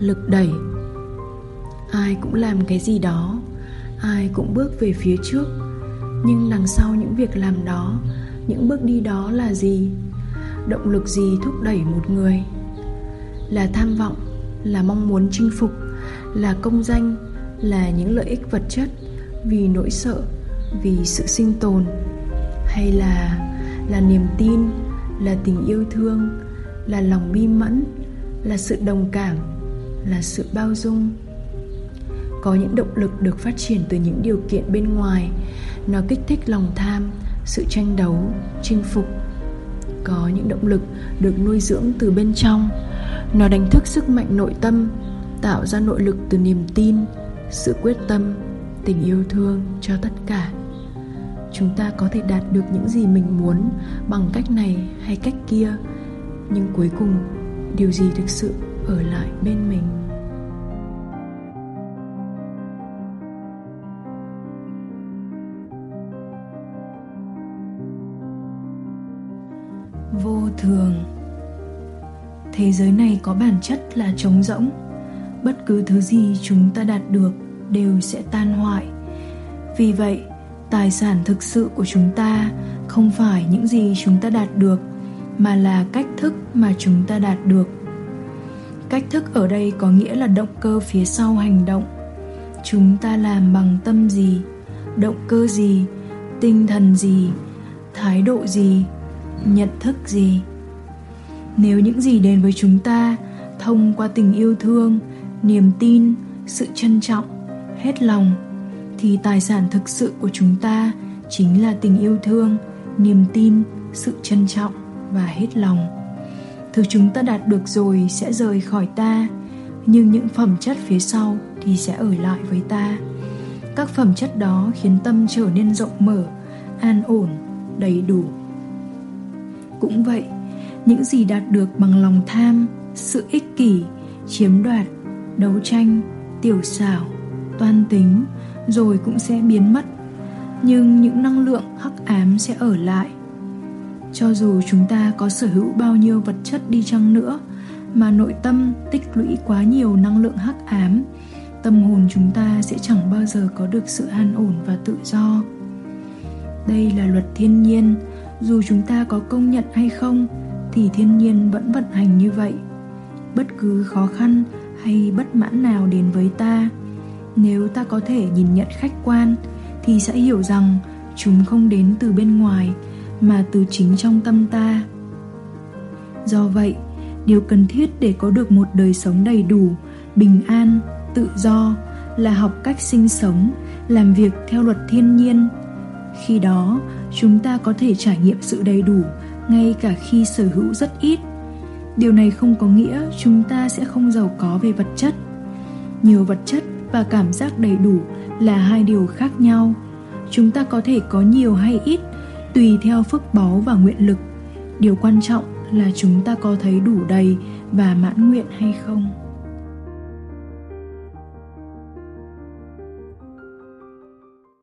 lực đẩy. Ai cũng làm cái gì đó, ai cũng bước về phía trước. Nhưng đằng sau những việc làm đó, những bước đi đó là gì? Động lực gì thúc đẩy một người? Là tham vọng, là mong muốn chinh phục, là công danh, là những lợi ích vật chất vì nỗi sợ, vì sự sinh tồn? Hay là là niềm tin, là tình yêu thương, là lòng bi mẫn, là sự đồng cảm, là sự bao dung. Có những động lực được phát triển từ những điều kiện bên ngoài. Nó kích thích lòng tham, sự tranh đấu, chinh phục. Có những động lực được nuôi dưỡng từ bên trong. Nó đánh thức sức mạnh nội tâm, tạo ra nội lực từ niềm tin, sự quyết tâm, tình yêu thương cho tất cả chúng ta có thể đạt được những gì mình muốn bằng cách này hay cách kia, nhưng cuối cùng, điều gì thực sự ở lại bên mình? Vô thường. Thế giới này có bản chất là trống rỗng. Bất cứ thứ gì chúng ta đạt được đều sẽ tan hoại. Vì vậy tài sản thực sự của chúng ta không phải những gì chúng ta đạt được, mà là cách thức mà chúng ta đạt được. Cách thức ở đây có nghĩa là động cơ phía sau hành động. Chúng ta làm bằng tâm gì, động cơ gì, tinh thần gì, thái độ gì, nhận thức gì? Nếu những gì đến với chúng ta thông qua tình yêu thương, niềm tin, sự trân trọng, hết lòng thì tài sản thực sự của chúng ta chính là tình yêu thương, niềm tin, sự trân trọng và hết lòng. Thứ chúng ta đạt được rồi sẽ rời khỏi ta, nhưng những phẩm chất phía sau thì sẽ ở lại với ta. Các phẩm chất đó khiến tâm trở nên rộng mở, an ổn, đầy đủ. Cũng vậy, những gì đạt được bằng lòng tham, sự ích kỷ, chiếm đoạt, đấu tranh, tiểu xảo, toan tính rồi cũng sẽ biến mất. Nhưng những năng lượng hắc ám sẽ ở lại. Cho dù chúng ta có sở hữu bao nhiêu vật chất đi chăng nữa, mà nội tâm tích lũy quá nhiều năng lượng hắc ám, tâm hồn chúng ta sẽ chẳng bao giờ có được sự an ổn và tự do. Đây là luật thiên nhiên. Dù chúng ta có công nhận hay không, thì thiên nhiên vẫn vận hành như vậy. Bất cứ khó khăn hay bất mãn nào đến với ta nếu ta có thể nhìn nhận khách quan, thì sẽ hiểu rằng chúng không đến từ bên ngoài, mà từ chính trong tâm ta. Do vậy, điều cần thiết để có được một đời sống đầy đủ, bình an, tự do là học cách sinh sống, làm việc theo luật thiên nhiên. Khi đó, chúng ta có thể trải nghiệm sự đầy đủ, ngay cả khi sở hữu rất ít. Điều này không có nghĩa chúng ta sẽ không giàu có về vật chất. Nhiều vật chất và cảm giác đầy đủ là hai điều khác nhau. Chúng ta có thể có nhiều hay ít, tùy theo phước báu và nguyện lực. Điều quan trọng là chúng ta có thấy đủ đầy và mãn nguyện hay không.